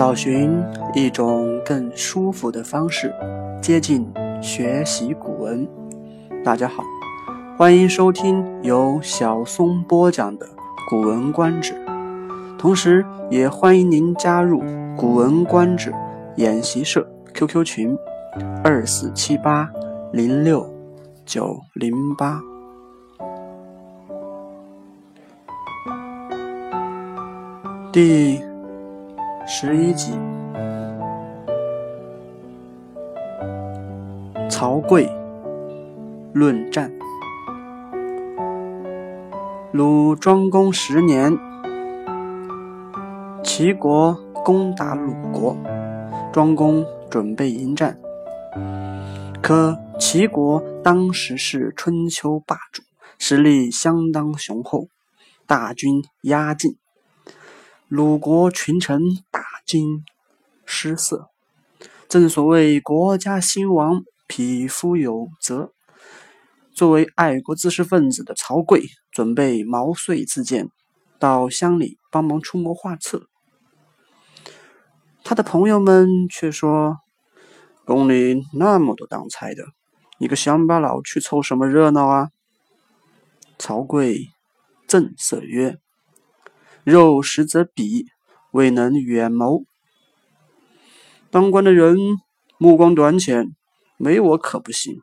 找寻一种更舒服的方式接近学习古文。大家好，欢迎收听由小松播讲的《古文观止》，同时也欢迎您加入《古文观止》演习社 QQ 群：二四七八零六九零八。第。十一集，曹刿论战。鲁庄公十年，齐国攻打鲁国，庄公准备迎战。可齐国当时是春秋霸主，实力相当雄厚，大军压境。鲁国群臣大惊失色。正所谓国家兴亡，匹夫有责。作为爱国知识分子的曹刿，准备毛遂自荐，到乡里帮忙出谋划策。他的朋友们却说：“宫里那么多当差的，你个乡巴佬去凑什么热闹啊？”曹刿正色曰。肉食则鄙，未能远谋。当官的人目光短浅，没我可不行。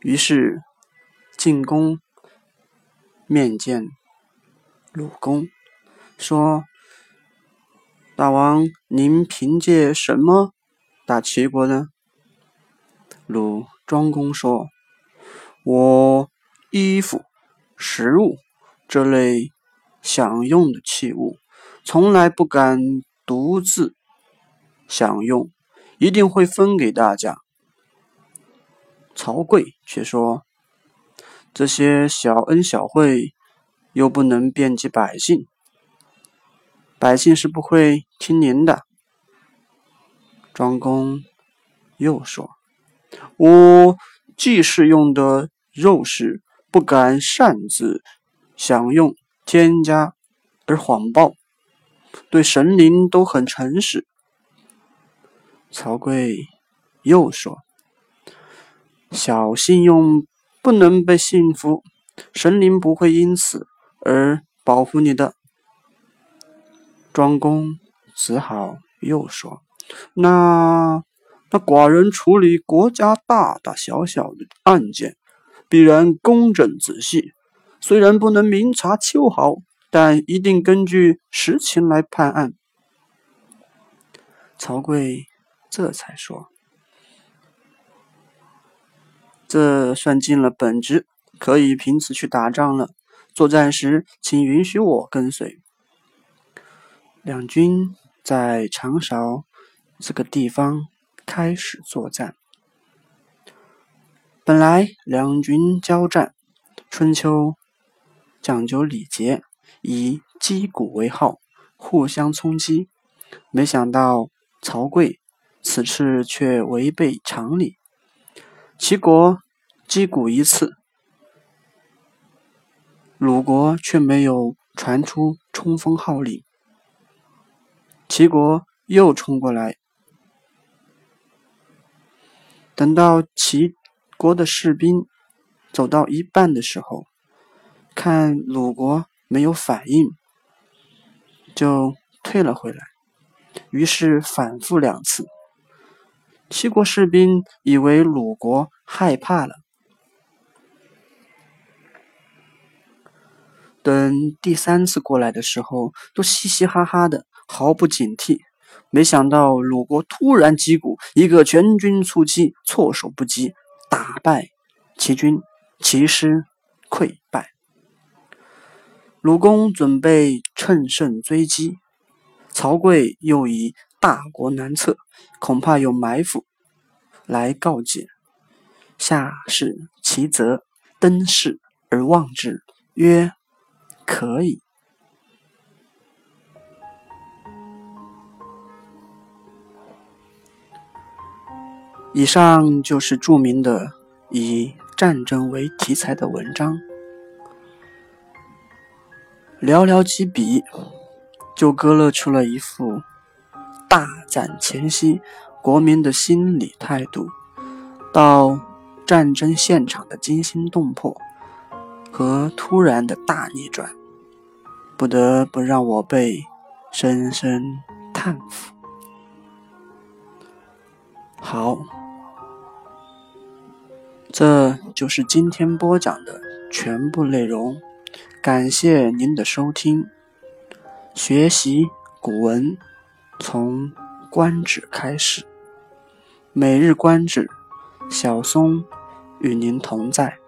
于是进宫面见鲁公，说：“大王，您凭借什么打齐国呢？”鲁庄公说：“我。”衣服、食物这类享用的器物，从来不敢独自享用，一定会分给大家。曹刿却说：“这些小恩小惠，又不能遍及百姓，百姓是不会听您的。”庄公又说：“我既是用的肉食。”不敢擅自享用，添加而谎报，对神灵都很诚实。曹刿又说：“小信用不能被信服，神灵不会因此而保护你的。”庄公只好又说：“那那寡人处理国家大大小小的案件。”必然公正仔细，虽然不能明察秋毫，但一定根据实情来判案。曹刿这才说：“这算尽了本职，可以凭此去打仗了。作战时，请允许我跟随。”两军在长勺这个地方开始作战。本来两军交战，春秋讲究礼节，以击鼓为号，互相冲击。没想到曹刿此次却违背常理，齐国击鼓一次，鲁国却没有传出冲锋号令。齐国又冲过来，等到齐。国的士兵走到一半的时候，看鲁国没有反应，就退了回来。于是反复两次，齐国士兵以为鲁国害怕了。等第三次过来的时候，都嘻嘻哈哈的，毫不警惕。没想到鲁国突然击鼓，一个全军出击，措手不及。打败齐军，齐师溃败。鲁公准备乘胜追击，曹刿又以大国难测，恐怕有埋伏，来告解。下士其则登仕而望之，曰：“可以。”以上就是著名的以战争为题材的文章。寥寥几笔，就勾勒出了一幅大战前夕国民的心理态度，到战争现场的惊心动魄和突然的大逆转，不得不让我被深深叹服。好。这就是今天播讲的全部内容，感谢您的收听。学习古文，从《观止》开始。每日观止，小松与您同在。